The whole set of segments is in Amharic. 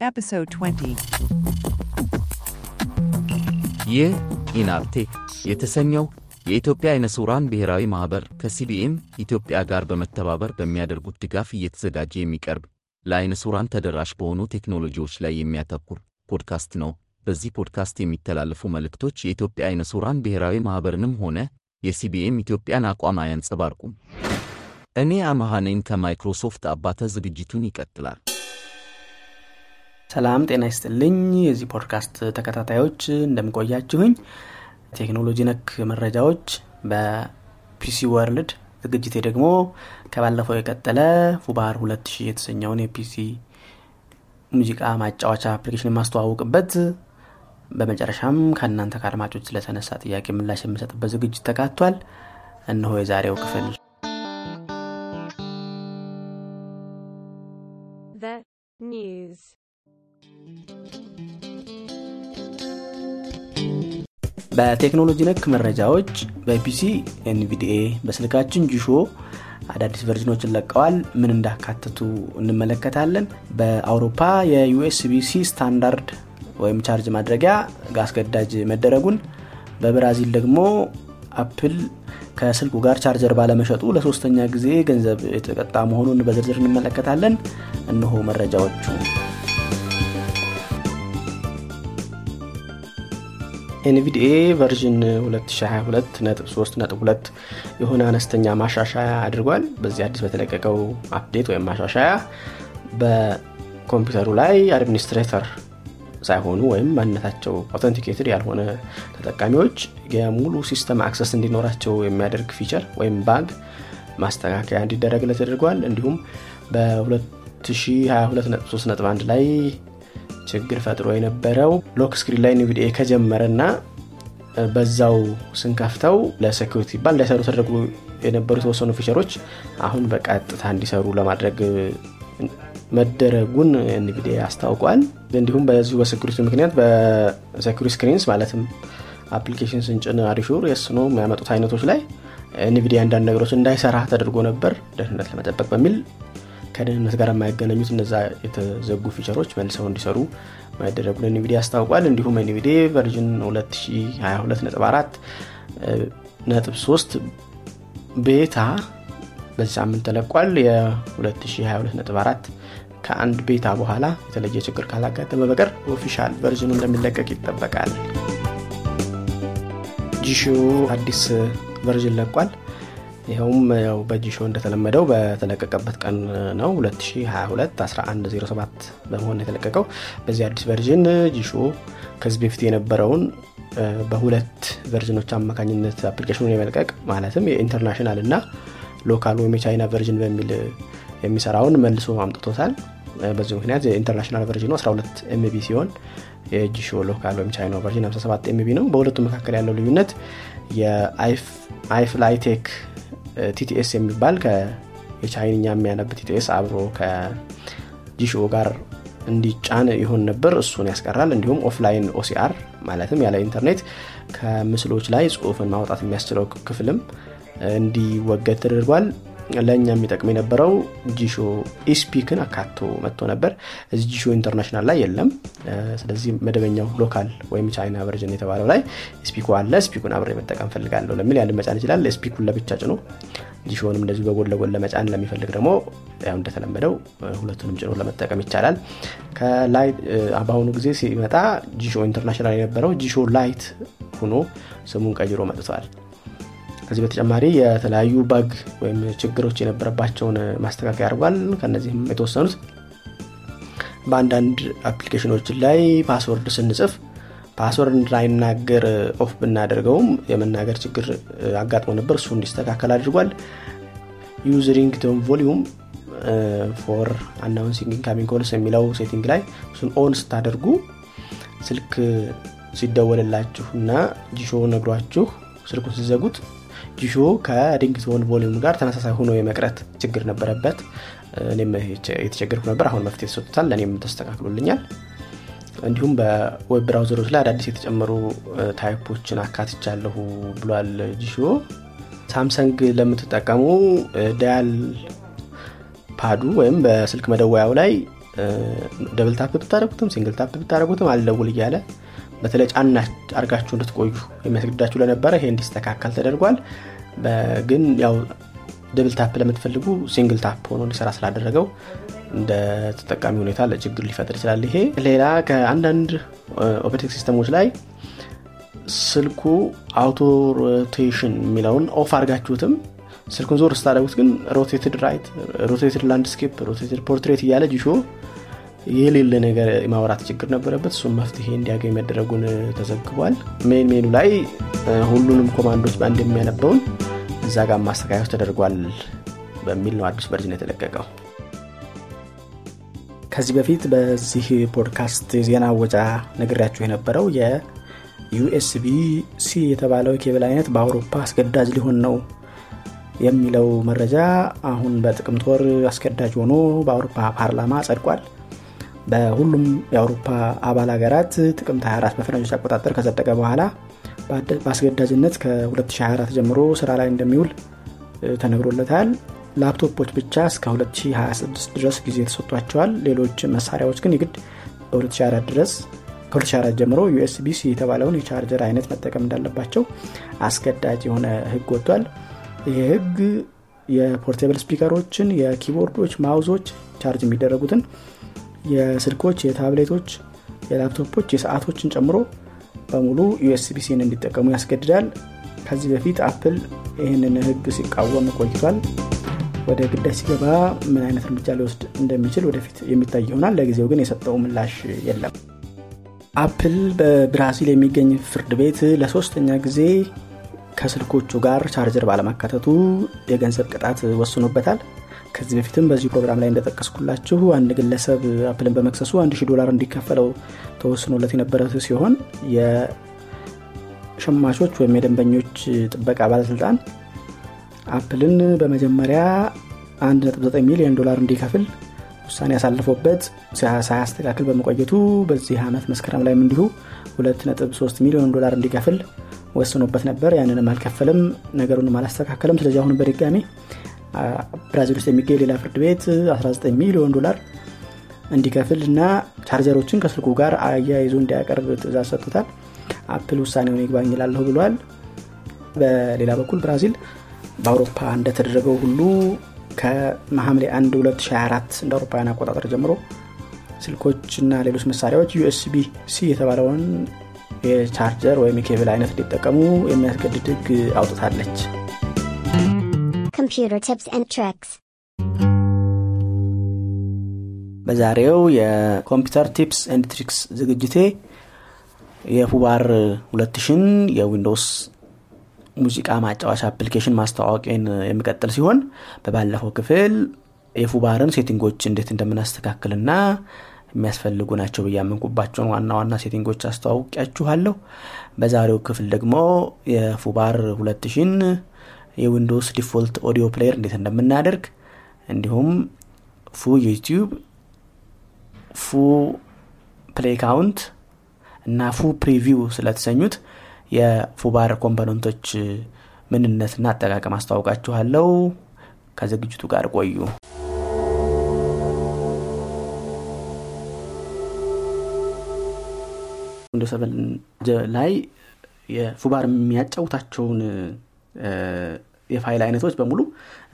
Episode 20. ይህ ENAB Tech የተሰኘው የኢትዮጵያ አይነ ስውራን ብሔራዊ ማኅበር ከ CBM ኢትዮጵያ ጋር በመተባበር በሚያደርጉት ድጋፍ እየተዘጋጀ የሚቀርብ ለአይነ ስውራን ተደራሽ በሆኑ ቴክኖሎጂዎች ላይ የሚያተኩር ፖድካስት ነው። በዚህ ፖድካስት የሚተላለፉ መልእክቶች የኢትዮጵያ አይነ ስውራን ብሔራዊ ማኅበርንም ሆነ የ CBM ኢትዮጵያን አቋም አያንጸባርቁም። እኔ ነኝ ከማይክሮሶፍት አባተ። ዝግጅቱን ይቀጥላል። ሰላም ጤና ይስጥልኝ። የዚህ ፖድካስት ተከታታዮች እንደምን ቆያችሁኝ ቴክኖሎጂ ነክ መረጃዎች በ PC World ዝግጅቴ ደግሞ ከባለፈው የቀጠለ foobar 2000 የተሰኘውን የ PC ሙዚቃ ማጫወቻ application የማስተዋውቅበት በመጨረሻም ከእናንተ ከአድማጮች ስለተነሳ ጥያቄ ምላሽ የምሰጥበት ዝግጅት ተካቷል። እነሆ የዛሬው ክፍል በቴክኖሎጂ ነክ መረጃዎች በ PC NVDA በስልካችን ጂሾ አዳዲስ version ኦችን ለቀዋል። ምን እንዳካተቱ እንመለከታለን። በአውሮፓ የ USB-C standard ወይም ቻርጅ ማድረጊያ አስገዳጅ መደረጉን፣ በብራዚል ደግሞ አፕል ከስልኩ ጋር ቻርጀር ባለመሸጡ ለሶስተኛ ጊዜ ገንዘብ የተቀጣ መሆኑን በዝርዝር እንመለከታለን። እነሆ መረጃዎቹ። NVDA version 2022.3.2 የሆነ አነስተኛ ማሻሻያ አድርጓል። በዚህ አዲስ በተለቀቀው update ወይም ማሻሻያ በኮምፒውተሩ ላይ administrator ሳይሆኑ ወይም ማንነታቸው authenticated ያልሆነ ተጠቃሚዎች የሙሉ system access እንዲኖራቸው የሚያደርግ feature ወይም bug ማስተካከያ እንዲደረግለት ተደርጓል። እንዲሁም በ2022.3.1 ላይ ችግር ፈጥሮ የነበረው lock screen ላይ NVDA ከጀመረ እና በዛው ስንከፍተው ለ security ይባል እንዳይሰሩ ተደርጎ የነበሩ የተወሰኑ feature ኦች አሁን በቀጥታ እንዲሰሩ ለማድረግ መደረጉን NVDA አስታውቋል። እንዲሁም በዚሁ በ security ምክንያት በ security screens ማለትም application ስንጭን are you sure yes no የሚያመጡት አይነቶች ላይ NVDA አንዳንድ ነገሮች እንዳይሰራ ተደርጎ ነበር ደህንነት ለመጠበቅ በሚል ከደህንነት ጋር የማያገናኙት እነዛ የተዘጉ feature ኦች መልሰው እንዲሰሩ መደረጉን NVDA አስታውቋል። እንዲሁም NVDA version 2022.4 ነጥብ 3 beta በዚህ ሳምንት ተለቋል። የ2022.4 ከአንድ beta በኋላ የተለየ ችግር ካላጋጠመ በቀር official version ኡ እንደሚለቀቅ ይጠበቃል። ጂሾ አዲስ version ለቋል። ይኸውም ያው በጂሾ እንደተለመደው በተለቀቀበት ቀን ነው 2022 1107 በመሆን የተለቀቀው። በዚህ አዲስ version ጂሾ ከዚህ በፊት የነበረውን በሁለት version ኦች አማካኝነት application ኡን የመልቀቅ ማለትም የ international እና local ወይም የቻይና version በሚል የሚሰራውን መልሶ አምጥቶታል። በዚህ ምክንያት የ international version ኡ 12 MB ሲሆን የጂሾ local ወይም ቻይና version 57 MB ነው። በሁለቱ መካከል ያለው ልዩነት የ iFlytek TTS የሚባል የቻይንኛ የሚያነብ TTS አብሮ ከጂሾ ጋር እንዲጫን ይሆን ነበር። እሱን ያስቀራል። እንዲሁም offline OCR ማለትም ያለ ኢንተርኔት ከምስሎች ላይ ጽሁፍን ማውጣት የሚያስችለው ክፍልም እንዲወገድ ተደርጓል። ለእኛ የሚጠቅም የነበረው ጂሾ eSpeak ን አካቶ መጥቶ ነበር። እዚህ ጂሾ international ላይ የለም። ስለዚህ መደበኛው local ወይም ቻይና version የተባለው ላይ eSpeak ኡ አለ። eSpeak ኡን አብሬ መጠቀም ፈልጋለሁ ለሚል ያንን መጫን ይችላል። eSpeak ኡን ለብቻ ጭኖ ጂሾንም እንደዚሁ በጎን ለጎን ለመጫን ለሚፈልግ ደግሞ ያው እንደተለመደው ሁለቱንም ጭኖ ለመጠቀም ይቻላል። ከላይ በአሁኑ ጊዜ ሲመጣ ጂሾ international የነበረው ጂሾ lite ሆኖ ስሙን ቀይሮ መጥቷል። ከዚህ በተጨማሪ የተለያዩ bug ወይም ችግሮች የነበረባቸውን ማስተካከያ አድርጓል። ከነዚህም የተወሰኑት በአንዳንድ application ኦች ላይ password ስንጽፍ password እንዳይናገር off ብናደርገውም የመናገር ችግር አጋጥሞ ነበር። እሱ እንዲስተካከል አድርጓል። use ringtone volume for announcing incoming calls የሚለው setting ላይ እሱን on ስታደርጉ ስልክ ሲደወልላችሁ እና ጂሾ ነግሯችሁ ስልኩን ሲዘጉት ጂሾ ከ ringtone volume ጋር ተመሳሳይ ሆኖ የመቅረት ችግር ነበረበት። እኔም የተቸገርኩ ነበር። አሁን መፍትሄ ተሰጥቶታል። ለእኔም ተስተካክሎልኛል። እንዲሁም በ web browser ኦች ላይ አዳዲስ የተጨመሩ type ኦችን አካትቻለሁ ብሏል ጂሾ። ሳምሰንግ ለምትጠቀሙ dial pad ኡ ወይም በስልክ መደወያው ላይ double tap ብታደረጉትም single tap ብታደረጉትም አልደውል እያለ በተለይ ጫና አርጋችሁ እንድትቆዩ የሚያስገድዳችሁ ለነበረ ይሄ እንዲስተካከል ተደርጓል። ግን ያው double tap ለምትፈልጉ single tap ሆኖ እንዲሰራ ስላደረገው እንደ ተጠቃሚ ሁኔታ ለችግር ሊፈጥር ይችላል። ይሄ ሌላ ከአንዳንድ operating system ኦች ላይ ስልኩ auto rotation የሚለውን off አርጋችሁትም ስልኩን ዞር ስታደረጉት ግን rotated right rotated landscape rotated portrait እያለ Jieshuo የሌለ ነገር የማውራት ችግር ነበረበት። እሱም መፍትሄ እንዲያገኝ መደረጉን ተዘግቧል። main menu ላይ ሁሉንም command ኦች በአንድ የሚያነበውን እዛ ጋር ማስተካከያዎች ተደርጓል በሚል ነው አዲስ version የተለቀቀው። ከዚህ በፊት በዚህ ፖድካስት የዜና ወጫ ነግሬያችሁ የነበረው የ USB C የተባለው የኬብል አይነት በአውሮፓ አስገዳጅ ሊሆን ነው የሚለው መረጃ አሁን በጥቅምት ወር አስገዳጅ ሆኖ በአውሮፓ ፓርላማ ጸድቋል። በሁሉም የአውሮፓ አባል ሀገራት ጥቅምት 24 በፈረንጆች አቆጣጠር ከጸደቀ በኋላ በአስገዳጅነት ከ2024 ጀምሮ ስራ ላይ እንደሚውል ተነግሮለታል። ላፕቶፖች ብቻ እስከ 2026 ድረስ ጊዜ ተሰጥቷቸዋል። ሌሎች መሳሪያዎች ግን የግድ በ2024 ድረስ ከ2024 ጀምሮ USB C የተባለውን የቻርጀር አይነት መጠቀም እንዳለባቸው አስገዳጅ የሆነ ህግ ወጥቷል ይህ ህግ የፖርቴብል ስፒከሮችን የኪቦርዶች ማውዞች ቻርጅ የሚደረጉትን የስልኮች የታብሌቶች የላፕቶፖች የሰዓቶችን ጨምሮ በሙሉ USB C ን እንዲጠቀሙ ያስገድዳል። ከዚህ በፊት Apple ይህንን ህግ ሲቃወም ቆይቷል። ወደ ግዳጅ ሲገባ ምን አይነት እርምጃ ሊወስድ እንደሚችል ወደፊት የሚታይ ይሆናል። ለጊዜው ግን የሰጠው ምላሽ የለም። Apple በብራዚል የሚገኝ ፍርድ ቤት ለሶስተኛ ጊዜ ከስልኮቹ ጋር ቻርጀር ባለማካተቱ የገንዘብ ቅጣት ወስኖበታል። ከዚህ በፊትም በዚህ ፕሮግራም ላይ እንደጠቀስኩላችሁ አንድ ግለሰብ አፕልን በመክሰሱ 1 ዶላር እንዲከፈለው ተወስኖለት የነበረ ሲሆን የሸማቾች ወይም የደንበኞች ጥበቃ ባለስልጣን አፕልን በመጀመሪያ 1.9 ሚሊዮን ዶላር እንዲከፍል ውሳኔ ያሳልፎበት ሳያስተካክል በመቆየቱ በዚህ ዓመት መስከረም ላይም እንዲሁ 2.3 ሚሊዮን ዶላር እንዲከፍል ወስኖበት ነበር። ያንንም አልከፈልም ነገሩንም አላስተካከልም ስለዚህ አሁን በድጋሚ ብራዚል ውስጥ የሚገኝ ሌላ ፍርድ ቤት 19 ሚሊዮን ዶላር እንዲከፍል እና ቻርጀሮችን ከስልኩ ጋር አያይዞ እንዲያቀርብ ትእዛዝ ሰጥቶታል። Apple ውሳኔውን ይግባኝ እላለሁ ብሏል። በሌላ በኩል ብራዚል በአውሮፓ እንደተደረገው ሁሉ ከሐምሌ 1 2024 እንደ አውሮፓውያን አቆጣጠር ጀምሮ ስልኮች እና ሌሎች መሳሪያዎች USB C የተባለውን የቻርጀር ወይም የኬብል አይነት እንዲጠቀሙ የሚያስገድድ ህግ አውጥታለች Computer tips and tricks. በዛሬው የኮምፒውተር tips and tricks ዝግጅቴ የ Foobar 2000 የ Windows ሙዚቃ ማጫወቻ application ማስተዋወቂያን የሚቀጥል ሲሆን በባለፈው ክፍል የ Foobar ን setting ኦች እንዴት እንደምናስተካክልና የሚያስፈልጉ ናቸው ብዬ ያመንኩባቸውን ዋና ዋና setting ኦች አስተዋውቂያችኋለሁ። በዛሬው ክፍል ደግሞ የ Foobar 2000 የ Windows default audio player እንዴት እንደምናደርግ እንዲሁም foo YouTube foo play count እና foo preview ስለተሰኙት የ Foobar component ኦች ምንነትና አጠቃቀም አስተዋውቃችኋለው ከዝግጅቱ ጋር ቆዩ seven ላይ የ Foobar የሚያጫውታቸውን የፋይል አይነቶች በሙሉ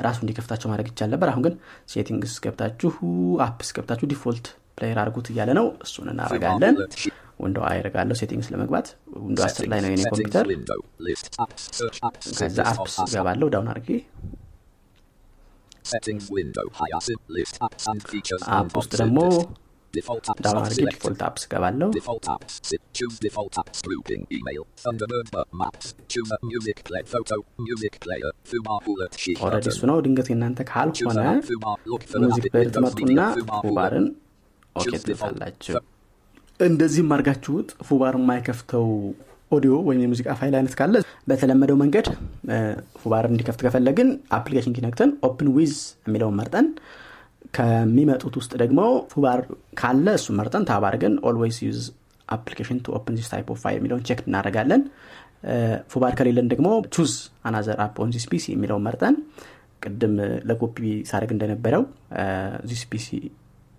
ራሱ እንዲከፍታቸው ማድረግ ይቻል ነበር። አሁን ግን settings ገብታችሁ apps ገብታችሁ default player አድርጉት እያለ ነው። እሱን እናረጋለን Windows I አደርጋለሁ settings ለመግባት Windows አስር ላይ ነው የኔ ኮምፒውተር። ከዛ apps ገባለሁ down features app ውስጥ ደግሞ Default apps ዳውን not አርጌ selected. ዲፎልት አፕስ ገባለሁ. ኦረዲ እሱ ነው ድንገት የእናንተ ካልሆነ ሙዚክ Media. Fumar ፉባርን. ኦኬ. ትልታላችሁ እንደዚህም አድርጋችሁት ፉባር የማይከፍተው ኦዲዮ ወይም የሙዚቃ ፋይል አይነት ካለ በተለመደው መንገድ ፉባር እንዲከፍት ከፈለግን አፕሊኬሽን ኪነክተን ኦፕን ዊዝ የሚለውን መርጠን ከሚመጡት ውስጥ ደግሞ Foobar ካለ እሱን መርጠን tab አድርገን always use application to open this type of file የሚለውን check እናደረጋለን Foobar ከሌለን ደግሞ choose another app on this PC የሚለውን መርጠን ቅድም ለኮፒ ሳደርግ እንደነበረው this PC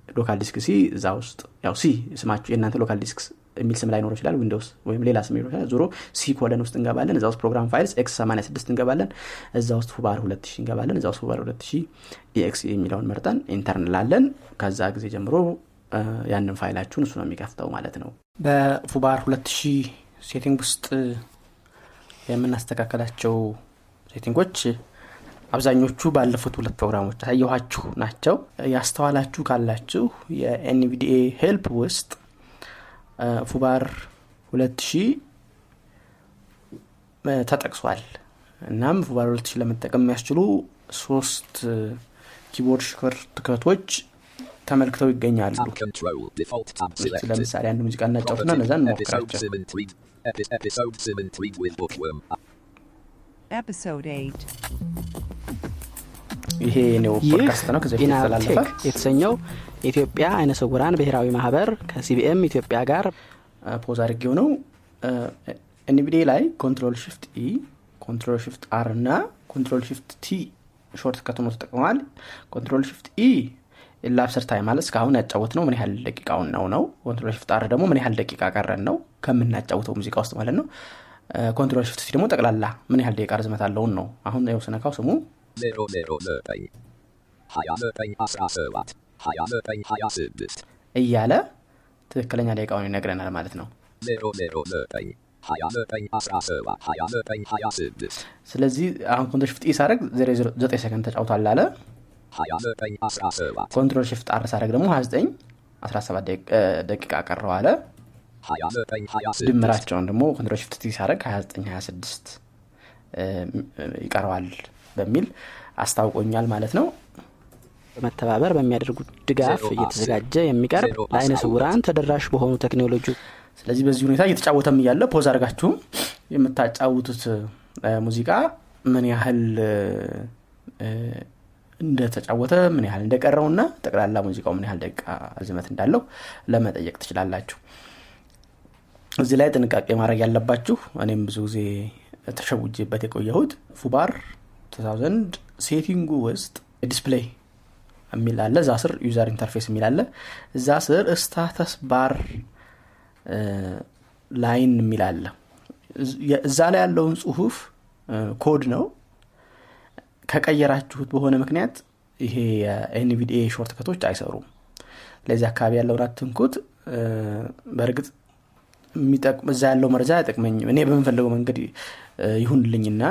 local disk C እዛ ውስጥ ያው C ስማችሁ የእናንተ local disk የሚል ስም ላይኖረው ይችላል። Windows ወይም ሌላ ስም ይችላል። ዞሮ C colon ውስጥ እንገባለን። እዛ ውስጥ program files x 86 እንገባለን። እዛ ውስጥ Foobar 2000 እንገባለን። እዛ ውስጥ Foobar 2000 exe የሚለውን መርጠን enter እንላለን። ከዛ ጊዜ ጀምሮ ያንን ፋይላችሁን እሱ ነው የሚከፍተው ማለት ነው። በ Foobar 2000 setting ውስጥ የምናስተካከላቸው setting ኦች አብዛኞቹ ባለፉት ሁለት ፕሮግራሞች ያሳየኋችሁ ናቸው። ያስተዋላችሁ ካላችሁ የ NVDA help ውስጥ Foobar 2000 እ፣ ተጠቅሷል። እናም Foobar 2000 ለመጠቀም የሚያስችሉ ሶስት keyboard shortcut ኦች ተመልክተው ይገኛሉ. ለምሳሌ አንድ ሙዚቃ እናጫውትና እነዛን Episode እንሞክራቸው ይሄ ይህ ፖድካስት ነው። ከዚህ ኢናብ ቴክ የተሰኘው የኢትዮጵያ አይነ ስውራን ብሔራዊ ማህበር ከ CBM ኢትዮጵያ ጋር pause አድርጌው ነው። NVDA ላይ control shift E control shift R እና control shift T shortcut ሆኖ ተጠቅመዋል። control shift E elapsed time ማለት እስካሁን ያጫወትነው ምን ያህል ደቂቃውን ነው ነው? control shift R ደግሞ ምን ያህል ደቂቃ ቀረን ነው? ከምናጫውተው ሙዚቃ ውስጥ ማለት ነው። control shift T ደግሞ ጠቅላላ ምን ያህል ደቂቃ ርዝመት አለውን ነው? አሁን ያው ስነካው ስሙ 0 0 ዘጠኝ ሀያ ዘጠኝ አስራ ሰባት ሀያ ዘጠኝ ሀያ ስድስት እያለ ትክክለኛ ደቂቃውን ይነግረናል ማለት ነው። ዜሮ ዜሮ ዘጠኝ ሀያ ዘጠኝ አስራ ሰባት ሀያ ዘጠኝ ሀያ ስድስት ስለዚህ አሁን control shift E ሳደርግ 9 ሰከንድ ተጫውቷል አለ። control shift R ሳደርግ ደግሞ 29 17 ደቂ- እ፣ ደቂቃ ቀረው አለ። ድምራቸውን ደግሞ control shift T ሳደርግ 29 26 እ፣ ይቀረዋል በሚል አስታውቆኛል ማለት ነው። በመተባበር በሚያደርጉት ድጋፍ እየተዘጋጀ የሚቀርብ ለአይነ ስውራን ተደራሽ በሆኑ ቴክኖሎጂ ስለዚህ በዚህ ሁኔታ እየተጫወተም እያለ ፖዝ አድርጋችሁም የምታጫውቱት ሙዚቃ ምን ያህል እንደተጫወተ ምን ያህል እንደቀረው እና ጠቅላላ ሙዚቃው ምን ያህል ደቂቃ ርዝመት እንዳለው ለመጠየቅ ትችላላችሁ። እዚህ ላይ ጥንቃቄ ማድረግ ያለባችሁ እኔም ብዙ ጊዜ ተሸውጄበት የቆየሁት ፉባር 2000 setting ኡ ውስጥ display የሚል አለ። እዛ ስር user interface የሚል አለ። እዛ ስር status bar line የሚል አለ። እዛ ላይ ያለውን ጽሁፍ ኮዱን ከቀየራችሁት በሆነ ምክንያት ይሄ የኤንቪዲኤ shortcut ኦች አይሰሩም። እዚህ አካባቢ ያለውን አትንኩት። በእርግጥ እዛ ያለው መረጃ አይጠቅመኝም። እኔ በምንፈልገው መንገድ ይሁንልኝና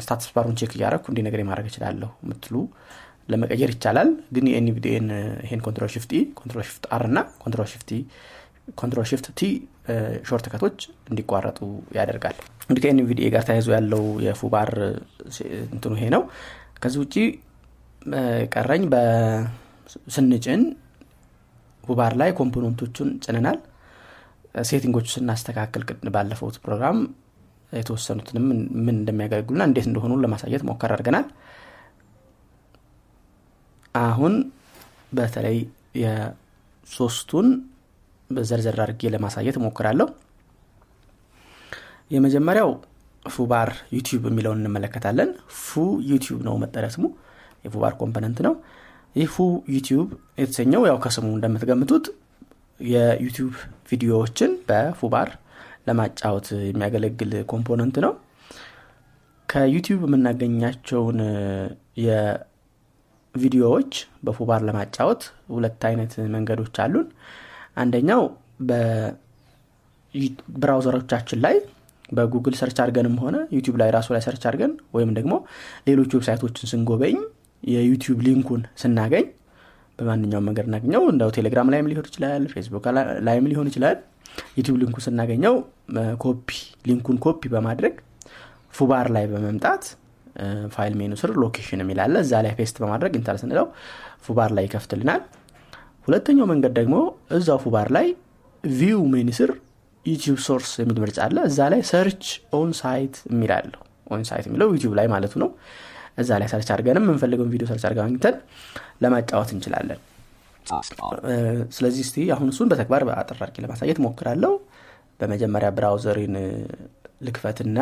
status bar ኡን check እያረኩ እንዲህ ነገር ማድረግ እችላለሁ የምትሉ ለመቀየር ይቻላል። ግን የኤንቪዲኤን ይሄን control shift E control shift R እና control shift T shortcut ኦች እንዲቋረጡ ያደርጋል። እንግዲህ ከኤንቪዲኤ ጋር ተያይዞ ያለው የፉባር እንትኑ ይሄ ነው። ከዚህ ውጭ ቀረኝ በስንጭን ፉባር ላይ component ኦቹን ጭነናል። setting ኦቹ ስናስተካከል ቅድ- ባለፈው ፕሮግራም የተወሰኑትንም ምን- ምን እንደሚያገለግሉና እንዴት እንደሆኑ ለማሳየት ሞክረናል። አሁን በተለይ የሶስቱን በዘርዘር አድርጌ ለማሳየት ሞክራለሁ የመጀመሪያው ፉባር ዩቲዩብ የሚለውን እንመለከታለን። ፉ ዩቲዩብ ነው መጠሪያ ስሙ። የፉባር component ነው። ይህ ፉ ዩቲዩብ የተሰኘው ያው ከስሙ እንደምትገምቱት የዩቲዩብ ቪዲዮዎችን በፉባር ለማጫወት የሚያገለግል component ነው። ከዩቲዩብ የምናገኛቸውን የቪዲዮዎች በፉባር ለማጫወት ሁለት አይነት መንገዶች አሉን። አንደኛው በ browser ኦቻችን ላይ በጉግል search አድርገንም ሆነ ዩቲዩብ ላይ ራሱ ላይ search አድርገን ወይም ደግሞ ሌሎች website ኦችን ስንጎበኝ የዩቲዩብ link ኡን ስናገኝ በማንኛውም መንገድ እናገኘው። እንደው ቴሌግራም ላይም ሊሆን ይችላል ፌስቡክ ላይም ሊሆን ይችላል። ዩቲዩብ link ኡን ስናገኘው copy link ኡን copy በማድረግ ፉባር ላይ በመምጣት file menu ስር location የሚላለ እዛ ላይ paste በማድረግ enter ስንለው ፉባር ላይ ይከፍትልናል። ሁለተኛው መንገድ ደግሞ እዛው ፉባር ላይ view menu ስር YouTube source የሚል ምርጫ አለ። እዛ ላይ search on site የሚላለው on site የሚለው ዩቲዩብ ላይ ማለቱ ነው እዛ ላይ search አድርገንም የምንፈልገውን ቪዲዮ search አድርገን አግኝተን ለማጫወት እንችላለን. ስለዚህ እስቲ አሁን እሱን በተግባር አድርጌ ለማሳየት ሞክራለሁ በመጀመሪያ browser ኤን ልክፈትና.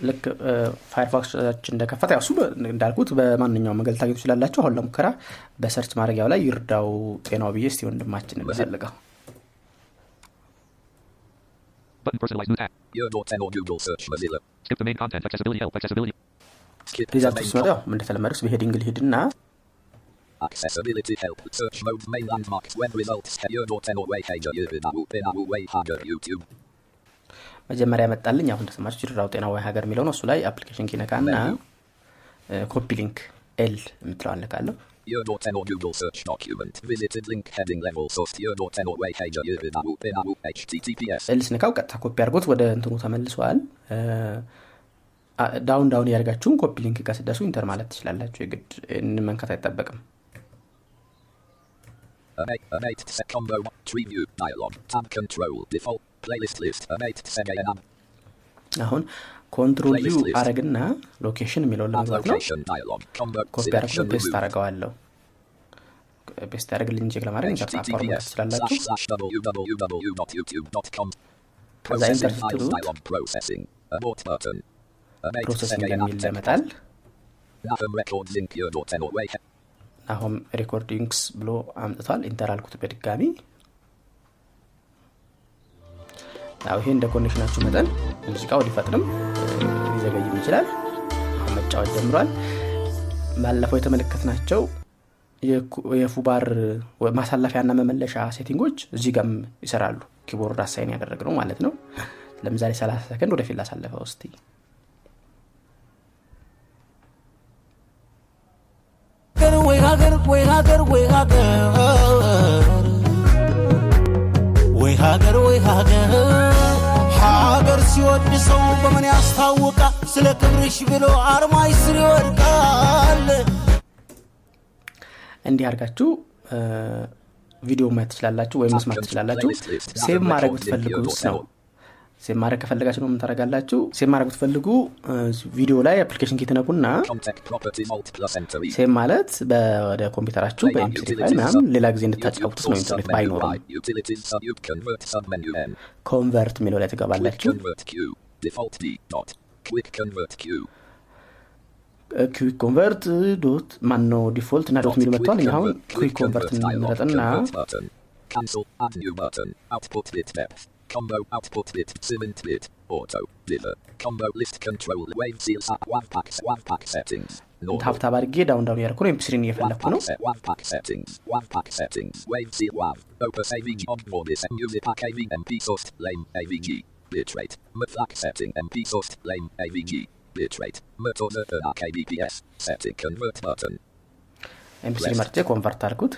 ልክ ፋይርፎክሳችን እንደከፈተ በ- እንዳልኩት በማንኛውም መንገድ ታገኙ ትችላላችሁ አሁን ለሙከራ በ search ማድረጊያው ላይ ይርዳው ጤናው ብዬ እስቲ ወንድማችን እንፈልገው Button personalized app. Euro10 or Google search Mozilla. Skip the main content. Accessibility help. Accessibility. Main ሲመጣ ያው እንደተለመደው በሄዲንግ ልሂድና Accessibility help. Search mode main landmarks when results. Euro10 or Wayhager Yubinabu Binabu Wayhager YouTube. መጀመሪያ ያመጣልኝ አሁን እንደሰማችሁ ይርዳው ጤና ወይ ሀገር የሚለው ነው እሱ ላይ አፕሊኬሽን ኪነካና ኮፒ ሊንክ ኤል የምትለዋን ልካለሁ Euro10 or Google search document. Visited link heading level source Euro10 or Wayhager Yubinabu Binabu HTTPS. ኤል ስነካው ቀጥታ ኮፒ አድርጎት ወደ እንትኑ ተመልሰዋል አ- ዳውን ዳውን እያደርጋችሁም ኮፒ ሊንክ ጋር ስደርሱ ኢንተር ማለት ትችላላችሁ የግድ ይህንን መንካት አይጠበቅም An 8, an 8 set combo tree view dialog tab control default playlist list an 8 set AM አሁን ኮንትሮል ዩ. አረግና ሎኬሽን የሚለውን ለመግባት ነው ኮፒ selection ፔስት. አረገዋለሁ ፔስት ያደረግልኝ ቼክ ለማድረግ HTTPS ትችላላችሁ ከዛ Processing ኢንተር files ስትሉት dialog processing abort button an 8 ፕሮሰሲንግ set AM የሚል tech ያመጣል Nahum records link Euro10 or way አሁን ሪኮርዲንግስ ብሎ አምጥቷል። ኢንተር አልኩት በድጋሚ። ያው ይሄ እንደ ኮኔክሽናችሁ መጠን ሙዚቃው ሊፈጥንም ሊዘገይም ይችላል። መጫወት ጀምሯል። ባለፈው የተመለከትናቸው የፉባር ማሳለፊያና መመለሻ ሴቲንጎች እዚህ ጋም ይሰራሉ። ኪቦርድ አሳይን ያደረግ ነው ማለት ነው። ለምሳሌ 30 ሰከንድ ወደፊት ላሳለፈ ውስጥ ሀገር ወይ ሀገር ወይ ሀገር ወይ ሀገር ወይ ሀገር ሀገር ሲወድ ሰው በምን ያስታውቃል ስለ ክብርሽ ብሎ አርማሽ ስር ይወድቃል እንዲህ አድርጋችሁ ቪዲዮ ማየት ትችላላችሁ ወይም መስማት ትችላላችሁ save ማድረግ ብትፈልጉ ነው save ማድረግ ከፈለጋችሁ ነው የምታደረጋላችሁ save ማድረግ ብትፈልጉ ቪዲዮ ላይ application enter E. save ማለት ወደ ኮምፒውተራችሁ በ MP file ምናምን ሌላ ጊዜ እንድታጫውቱት ነው ኢንተርኔት ባይኖርም. ኮንቨርት የሚለው ላይ Quick ትገባላችሁ. ኩዊክ ኮንቨርት ዶት ማነው ዲፎልት እና ዶት የሚሉ መጥተዋል? አሁን ኩዊክ ኮንቨርት እንመረጥና Combo output bit. Cement bit. Auto. Diver. Combo list control. Wave seals up. WAV pack. WAV pack settings. ታብታብ አድርጌ ዳውን ዳውን እያደረኩ ነው ኤምፒስሪን እየፈለግኩ ነው. Bitrate. MFLAC setting MP sourced lame AVG. Bitrate. Murtaza KBPS. Setting convert button. ኤምፒስሪ መርጬ ኮንቨርት አድርጉት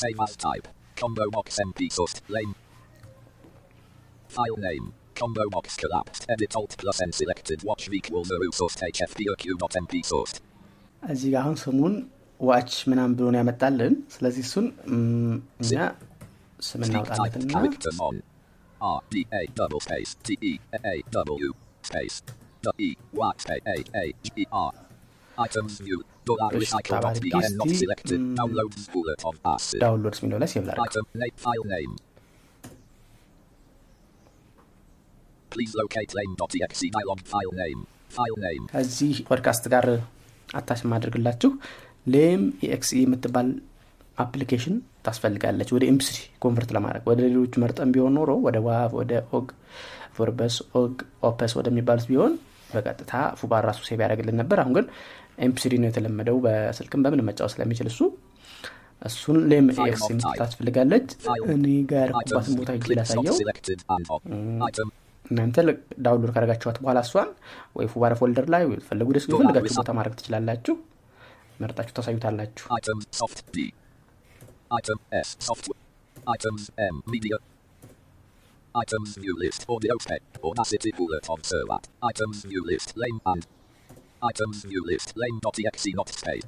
Save as type. Combo box MP sourced lame. File name. Combo box collapsed. Edit alt plus n selected. Watch v equals a sourced hfpq.mp sourced. እዚህ ጋር አሁን ስሙን ዋች ምናምን ብሎ ነው ያመጣልን ስለዚህ እሱን ም፣ እኛ ስም Speak type እናውጣለትና character mon. R D A double space T E A W space D E Y space A A G E R. Items view. Mm. ዳውንሎድስ የሚለው ላይ ሴቭ ላድርግ. ከዚህ ፖድካስት ጋር አታች የማደርግላችሁ lame exe የምትባል application ታስፈልጋለች ወደ MP3 convert ለማድረግ ወደ ሌሎቹ መርጠን ቢሆን ኖሮ ወደ wav ወደ ogg vorbis ogg opus ወደሚባሉት ቢሆን በቀጥታ foobar ራሱ save ያደረግልን ነበር አሁን ግን MP3 ነው የተለመደው በስልክም በምን መጫወት ስለሚችል እሱ። እሱን lame exe የምትል ታስፈልጋለች። እኔ ጋር ያረኩባትን ቦታ Clip ላሳየው። እናንተ download ካረጋችኋት በኋላ እሷን ወይ ፉባር ፎልደር ላይ ፈለጉ ደስ የፈለጋችሁ ቦታ ማድረግ ትችላላችሁ። መርጣችሁ ታሳዩታላችሁ። Items view list audio spec. Audacity bullet on servat. Items view list lame and. Items view list lame.exe not space.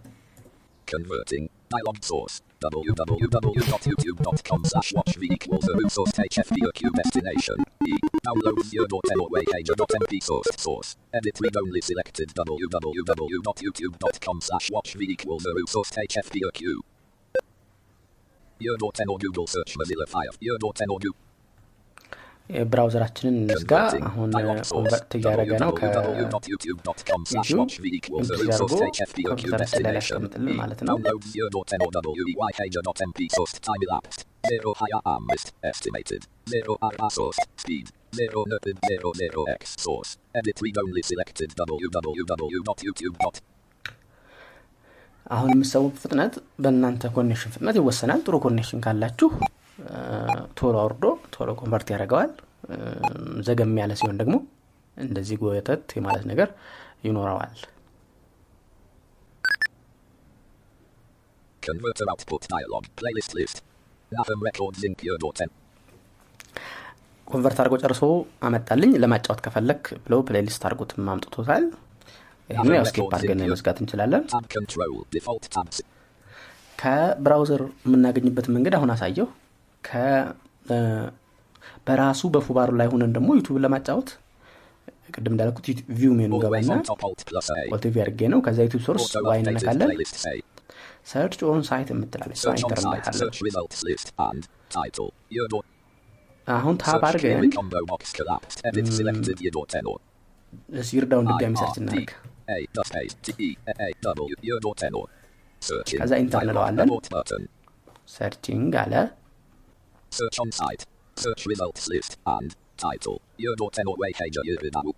Converting. Dialog source. www.youtube.com slash watch v equals a source hfpq destination. E. Download 0.10 or wayhager.mp source source. Edit read only selected www.youtube.com slash watch v equals a source hfpq. 10 or Google search Mozilla Fire. Euro 10 or Google. ብራውዘራችንን እንዝጋ አሁን ኮንቨርት እያደረገ ነው www.youtube.com slash ዩቲዩብ watch v equals እንደዚህ the አድርጎ source HFVOQ ኮምፒውተራችን ላይ destination. ሊያስቀምጥልን ማለት ነው Download 0.10 WEYpager.mp source time elapsed. 0 higher armist estimated. 0 RR source speed. 0 nopid 00 x source. Edit read only selected www.youtube. አሁን የምሰሙት ፍጥነት በእናንተ ኮኔክሽን ፍጥነት ይወሰናል ጥሩ ኮኔክሽን ካላችሁ ቶሎ አውርዶ ቶሎ ኮንቨርት ያደርገዋል ዘገም ያለ ሲሆን ደግሞ እንደዚህ ጎተት የማለት ነገር ይኖረዋል Converter output dialog. Playlist list. NAFM records in Pure.10. convert አድርጎ ጨርሶ አመጣልኝ ለማጫወት ከፈለክ ብሎ playlist አድርጎትም አምጥቶታል ይህን ያው escape አድርገን መዝጋት እንችላለን. ከ browser የምናገኝበት መንገድ አሁን አሳየው በራሱ በፉባሩ ላይ ሆነን ደግሞ YouTube ለማጫወት ቅድም እንዳልኩት view menu ገባና. Alt V አድርጌ ነው ከዛ YouTube source Y እንነካለን. search on site የምትላለች enter አሁን tab አድርገን. ይርዳውን ድጋሚ search E. Searching. ከዛ enter. እንለዋለን. searching አለ Search on site. Search results list and title. Your tenor way pager Yirinabu.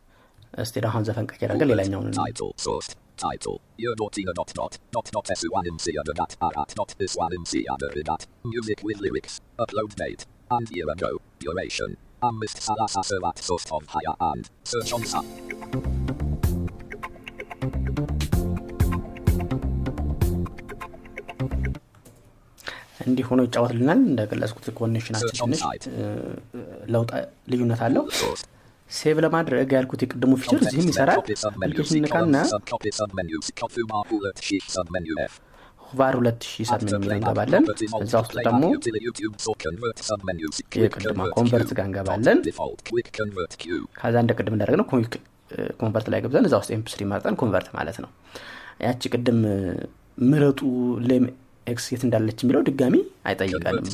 እስቲ አሁን ዘፈን ቀይር አድርገን ሌላኛውን Title sourced. Title. Your tina dot dot dot dot s one m c other dot r at dot s one m c other dot music with lyrics. Upload date and year ago. Duration. Amist salasa ሆኖ ይጫወትልናል። እንደገለጽኩት connection ኣችን ትንሽ ለውጥ ልዩነት አለው. save ለማድረግ ያልኩት የቅድሙ feature እዚህም ይሰራል። application ንካና ሺ ሳት ምን የሚለው እንገባለን። እዛ ውስጥ ደግሞ የቅድማ convert ጋር እንገባለን። ከዛ እንደ ቅድም እንዳደረግ ነው convert ላይ ገብዘን እዛ ውስጥ MP3 መርጠን convert ማለት ነው። ያቺ ቅድም ምረጡ exe የት እንዳለች የሚለው ድጋሚ አይጠይቀንም።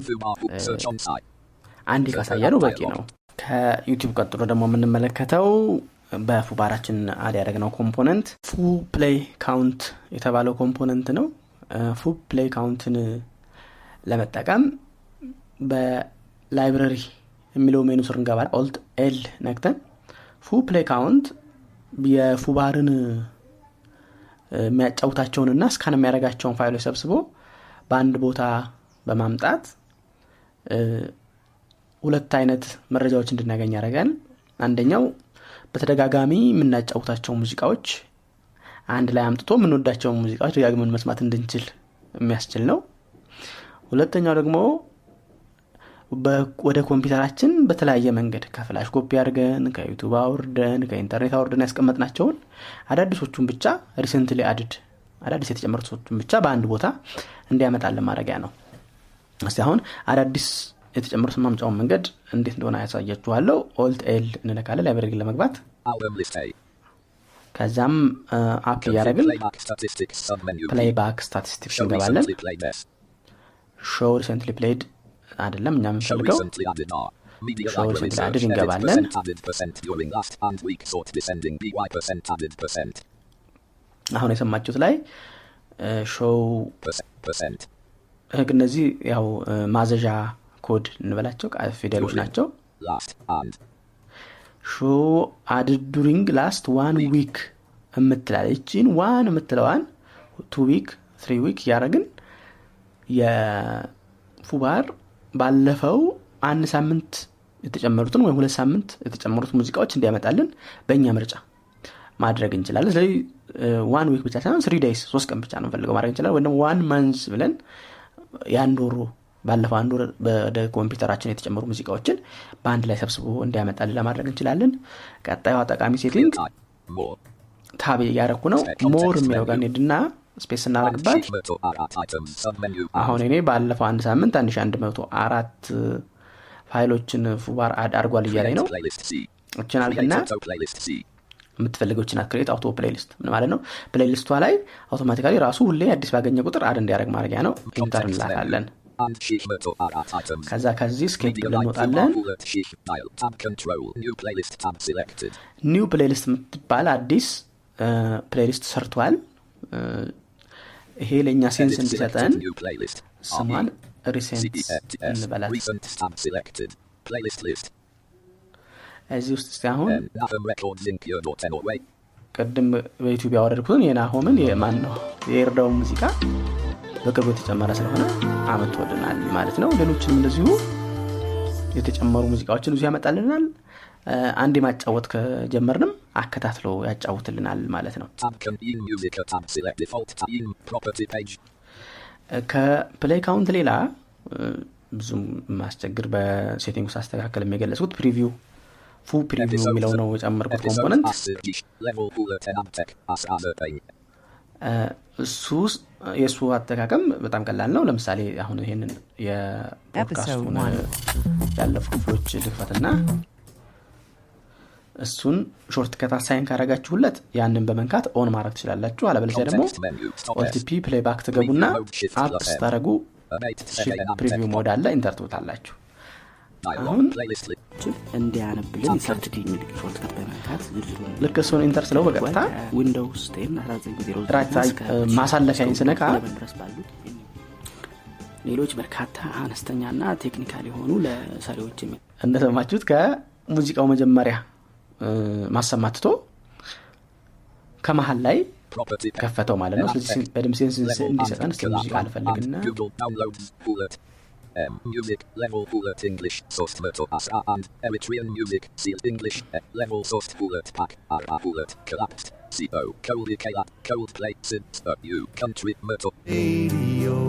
አንድ ካሳያ ነው በቂ ነው። ከ YouTube ቀጥሎ ደግሞ የምንመለከተው በ foobar ኣችን add ያደረግነው component foo play count የተባለው component ነው። foo play count ን ለመጠቀም በ library የሚለው ሜኑ ስር እንገባ Alt L ነክተን foo play count የ foobar ን የሚያጫውታቸውንና scan የሚያደርጋቸውን ፋይሎች ሰብስቦ በአንድ ቦታ በማምጣት ሁለት አይነት መረጃዎች እንድናገኝ ያደርጋል። አንደኛው በተደጋጋሚ የምናጫውታቸው ሙዚቃዎች አንድ ላይ አምጥቶ የምንወዳቸውን ሙዚቃዎች ደጋግመን መስማት እንድንችል የሚያስችል ነው። ሁለተኛው ደግሞ ወደ ኮምፒውተራችን በተለያየ መንገድ ከፍላሽ ኮፒ አድርገን ከ YouTube አውርደን ከኢንተርኔት አውርደን ያስቀመጥናቸውን አዳዲሶቹን ብቻ recently added አዳዲስ የተጨመሩትን ብቻ በአንድ ቦታ እንዲያመጣልን ማድረጊያ ነው። እስቲ አሁን አዳዲስ የተጨመሩት ማምጫውን መንገድ እንዴት እንደሆነ ያሳያችኋለሁ። Alt L እንነካለን library ለመግባት። ከዛም up እያደረግን playback statistics እንገባለን። show recently played አይደለም እኛ የምንፈልገው እንገባለን አሁን የሰማችሁት ላይ show እነዚህ ያው ማዘዣ ኮድ እንበላቸው ፊደሎች ናቸው። show added during last one week የምትላል። ይቺን one የምትለዋን two week three week እያደረግን የ foobar ባለፈው አንድ ሳምንት የተጨመሩትን ወይም ሁለት ሳምንት የተጨመሩት ሙዚቃዎች እንዲያመጣልን በእኛ ምርጫ ማድረግ እንችላለን። ስለዚህ one week ብቻ ሳይሆን three days ሶስት ቀን ብቻ ነው ፈልገው ማድረግ እንችላለን ወይም one month ብለን የአንድ ባለፈው አንድ ወደ ኮምፒውተራችን የተጨመሩ ሙዚቃዎችን በአንድ ላይ ሰብስቦ እንዲያመጣልን ለማድረግ እንችላለን። ቀጣዩ ጠቃሚ setting tab እያረኩ ነው። more የሚለው ጋር ሄድና space እናደረግባት አሁን እኔ ባለፈው አንድ ሳምንት አንድ አንድ መቶ አራት ፋይሎችን foobar add አድርጓል እያላይ ነው። እችን አልግና የምትፈልገው ችናት create auto playlist ምን ማለት ነው? playlist ኧ ላይ automatically ራሱ ሁሌ አዲስ ባገኘ ቁጥር add እንዲያደረግ ማድረጊያ ነው። enter እንላታለን. ከዛ ከዚህ escape ብለን እንወጣለን. New playlist የምትባል አዲስ playlist ሰርቷል። ይሄ ለእኛ sense እንዲሰጠን. ስሟን recent እንበላት Pure Dot Away. ቅድም በዩቲዩብ ያወረድኩትን የናሆምን የማን ነው የኤርዳውን ሙዚቃ በቅርቡ የተጨመረ ስለሆነ አመጥቶልናል ማለት ነው ሌሎችንም እንደዚሁ የተጨመሩ ሙዚቃዎችን እዚሁ ያመጣልናል አንድ የማጫወት ከጀመርንም አከታትሎ ያጫውትልናል ማለት ነው. ከ play count ሌላ ብዙም ማስቸግር በ setting ውስጥ አስተካከል የገለጽኩት preview foo preview የሚለው ነው የጨመርኩት component እሱ የእሱ አጠቃቀም በጣም ቀላል ነው ለምሳሌ አሁን ይሄንን የፖድካስቱን. ያለፉ ክፍሎች ልክፈትና እሱን ሾርት ከት አሳይን ካረጋችሁለት ያንን በመንካት ኦን ማድረግ ትችላላችሁ አለበለዚያ ደግሞ. ኦልቲፒ ፕሌይባክ ትገቡና አፕ. ስታደረጉ ፕሪቪው. ሞድ አለ ኢንተር Dialog. አሁን Playlist list. ችን እንዲያነብልን ኢንሰርት የሚል ሾርትከት በመንካት ዝርዝሩን ልክ እሱን ኢንተር ስለው በቀጥታ ዊንዶውስ ቴን 1909 ራይት ሳይድ ማሳለፊያዬን ስነካ ድረስ ባሉት ሌሎች በርካታ አነስተኛና ቴክኒካል የሆኑ ለሰሪዎች የሚ እንደሰማችሁት ከሙዚቃው መጀመሪያ እ፣ ማሰማት ትቶ ከመሀል ላይ. ከፈተው ማለት ነው ስለዚህ. በድምፅ እንዲሰጠን እስኪ. ሙዚቃ አልፈልግና And Google downloads bullet. Um, music level bullet English source Murto Asra and Eritrean music sealed English uh, level source bullet pack Ara bullet collapsed CO cold Kala cold play since uh, you country Murto radio.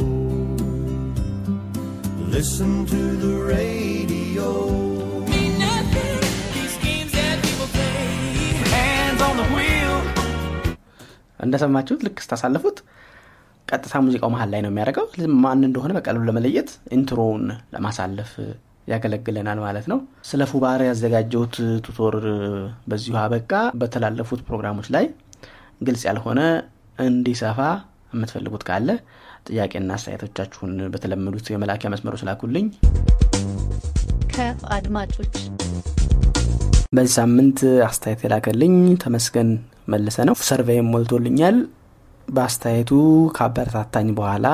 Listen to the radio. Hands on the wheel. እንደሰማችሁት ልክ ስታሳልፉት ቀጥታ ሙዚቃው መሀል ላይ ነው የሚያደርገው። ማን እንደሆነ በቀላሉ ለመለየት intro ውን ለማሳለፍ ያገለግለናል ማለት ነው። ስለ ፉባር ያዘጋጀሁት tutor በዚሁ አበቃ። በተላለፉት ፕሮግራሞች ላይ ግልጽ ያልሆነ እንዲሰፋ የምትፈልጉት ካለ ጥያቄና አስተያየቶቻችሁን በተለመዱት የመላኪያ መስመሮች ላኩልኝ። ከአድማጮች በዚህ ሳምንት አስተያየት የላከልኝ ተመስገን መለሰ ነው። survey ም ሞልቶልኛል በአስተያየቱ ከአበረታታኝ በኋላ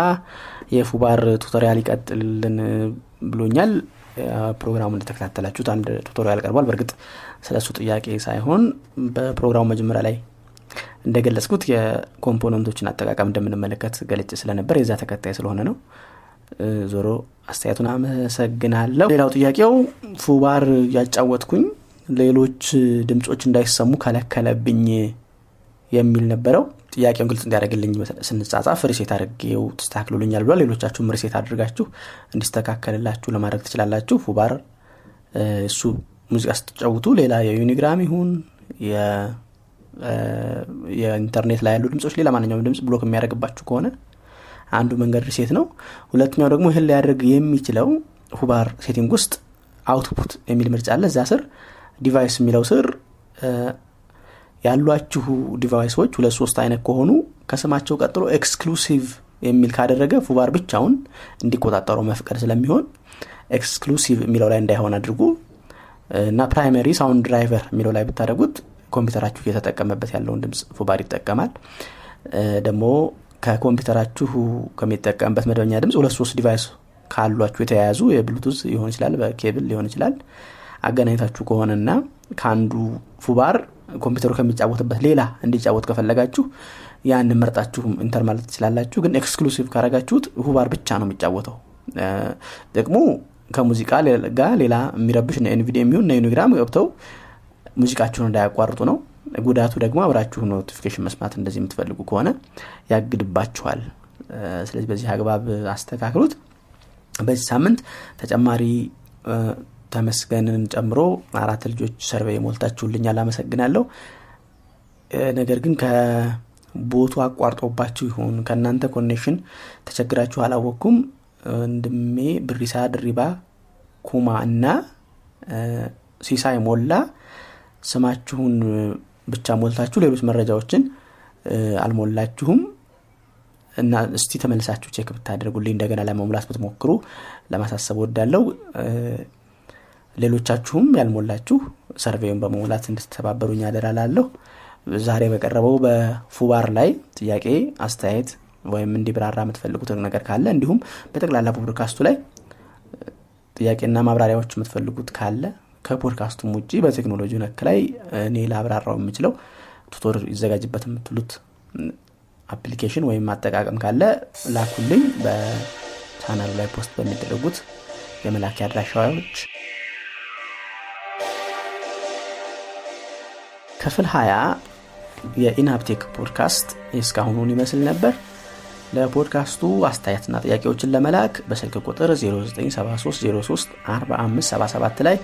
የፉባር tutorial ይቀጥልን ብሎኛል። ፕሮግራሙ እንደተከታተላችሁት አንድ tutorial ቀርቧል። በእርግጥ ስለ እሱ ጥያቄ ሳይሆን በፕሮግራሙ መጀመሪያ ላይ እንደገለጽኩት የኮምፖነንቶችን አጠቃቀም እንደምንመለከት ገልጭ ስለነበር የዛ ተከታይ ስለሆነ ነው። ዞሮ አስተያየቱን አመሰግናለሁ። ሌላው ጥያቄው ፉባር ያጫወትኩኝ ሌሎች ድምፆች እንዳይሰሙ ከለከለብኝ የሚል ነበረው ጥያቄውን ግልጽ እንዲያደርግልኝ ስንጻጻፍ ሪሴት አድርጌው ተስተካክሎልኛል ብሏል። ሌሎቻችሁም ሪሴት አድርጋችሁ እንዲስተካከልላችሁ ለማድረግ ትችላላችሁ። ፉባር እሱ ሙዚቃ ስትጫውቱ ሌላ የዩኒግራም ይሁን የኢንተርኔት ላይ ያሉ ድምፆች ሌላ ማንኛውም ድምፅ block የሚያደርግባችሁ ከሆነ አንዱ መንገድ reset ነው። ሁለተኛው ደግሞ ይህን ሊያደርግ የሚችለው ፉባር setting ውስጥ output የሚል ምርጫ አለ። እዛ ስር device የሚለው ስር ያሏችሁ device ኦች ሁለት ሶስት አይነት ከሆኑ ከስማቸው ቀጥሎ exclusive የሚል ካደረገ ፉባር ብቻውን እንዲቆጣጠረው መፍቀድ ስለሚሆን exclusive የሚለው ላይ እንዳይሆን አድርጉ። እና primary sound driver የሚለው ላይ ብታደረጉት ኮምፒውተራችሁ እየተጠቀመበት ያለውን ድምፅ ፉባር ይጠቀማል። ደግሞ ከኮምፒውተራችሁ ከሚጠቀምበት መደበኛ ድምፅ ሁለት ሶስት device ካሏችሁ የተያያዙ የብሉቱዝ ሊሆን ይችላል በኬብል ሊሆን ይችላል። አገናኝታችሁ ከሆነና ከአንዱ ፉባር ኮምፒውተሩ ከሚጫወትበት ሌላ እንዲጫወት ከፈለጋችሁ ያን መርጣችሁ enter ማለት ትችላላችሁ። ግን exclusive ካረጋችሁት ፉባር ብቻ ነው የሚጫወተው። ጥቅሙ ከሙዚቃ ጋር ሌላ የሚረብሽ እነ NVDA ይሁን ዩኒግራም ገብተው ሙዚቃችሁን እንዳያቋርጡ ነው። ጉዳቱ ደግሞ አብራችሁ notification መስማት እንደዚህ የምትፈልጉ ከሆነ ያግድባችኋል። ስለዚህ በዚህ አግባብ አስተካክሉት። በዚህ ሳምንት ተጨማሪ ተመስገንን ጨምሮ አራት ልጆች survey ሞልታችሁልኛል አመሰግናለሁ። ነገር ግን ከ bot ኡ አቋርጦባችሁ ይሁን ከእናንተ connection ተቸግራችሁ አላወቅኩም። ወንድሜ ብሪሳ ድሪባ ኩማ እና ሲሳይ ሞላ ስማችሁን ብቻ ሞልታችሁ ሌሎች መረጃዎችን አልሞላችሁም። እና እስቲ ተመልሳችሁ check ብታደርጉልኝ እንደገና ለመሙላት ብትሞክሩ ለማሳሰብ ወዳለው ሌሎቻችሁም ያልሞላችሁ survey ውን በመሙላት እንድትተባበሩኝ አደራላለሁ። ዛሬ በቀረበው በፉባር ላይ ጥያቄ አስተያየት ወይም እንዲብራራ የምትፈልጉት ነገር ካለ እንዲሁም በጠቅላላ ፖድካስቱ ላይ ጥያቄና ማብራሪያዎች የምትፈልጉት ካለ ከፖድካስቱም ውጭ በቴክኖሎጂ ነክ ላይ እኔ ላብራራው የምችለው tutor ይዘጋጅበት የምትሉት application ወይም አጠቃቀም ካለ ላኩልኝ። በቻናሉ ላይ post በሚደረጉት የመላኪያ አድራሻዎች ክፍል 20 የኢናብቴክ ፖድካስት እስካሁኑን ይመስል ነበር። ለፖድካስቱ አስተያየትና ጥያቄዎችን ለመላክ በስልክ ቁጥር 0973034577 ላይ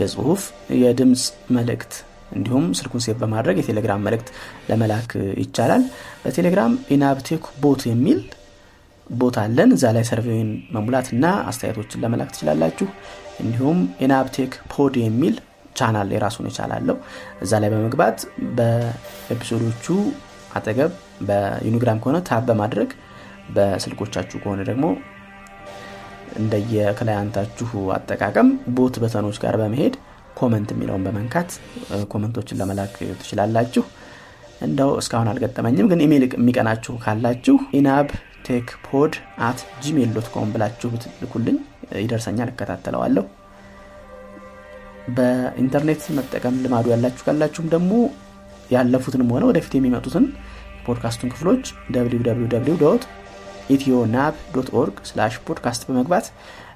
የጽሁፍ የድምፅ መልእክት እንዲሁም ስልኩን save በማድረግ የቴሌግራም መልእክት ለመላክ ይቻላል። በቴሌግራም ኢናብቴክ bot የሚል ቦት አለን። እዛ ላይ survey ን መሙላት እና አስተያየቶችን ለመላክ ትችላላችሁ። እንዲሁም ኢናብቴክ ፖድ የሚል ቻናል የራሱን ይቻላለው እዛ ላይ በመግባት በ episode ኦቹ አጠገብ በዩኒግራም ከሆነ tab በማድረግ በስልኮቻችሁ ከሆነ ደግሞ እንደየ client ኣችሁ አጠቃቀም ቦት button ኦች ጋር በመሄድ comment የሚለውን በመንካት comment ኦችን ለመላክ ትችላላችሁ። እንደው እስካሁን አልገጠመኝም ግን ኢሜይል የሚቀናችሁ ካላችሁ ኢናብ ቴክ ፖድ at gmail dot com ብላችሁ ብትልኩልኝ ይደርሰኛል እከታተለዋለሁ በኢንተርኔት መጠቀም ልማዱ ያላችሁ ካላችሁም ደግሞ ያለፉትንም ሆነ ወደፊት የሚመጡትን ፖድካስቱን ክፍሎች www ኢትዮ ናብ dot org slash podcast በመግባት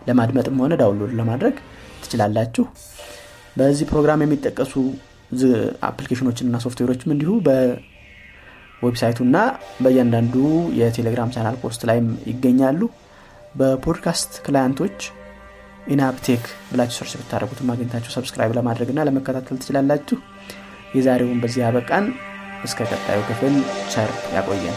ለማድመጥም ሆነ download ለማድረግ ትችላላችሁ። በዚህ ፕሮግራም የሚጠቀሱ application ኦችንና ሶፍትዌሮችም እንዲሁ በ website ኡና በእያንዳንዱ የቴሌግራም ቻናል post ላይም ይገኛሉ። በፖድካስት client ኦች ኢናብቴክ ብላችሁ search ብታደረጉት ማግኘታችሁ subscribe ለማድረግ ና ለመከታተል ትችላላችሁ። የዛሬውን በዚህ አበቃን እስከ ቀጣዩ ክፍል ቸር ያቆየን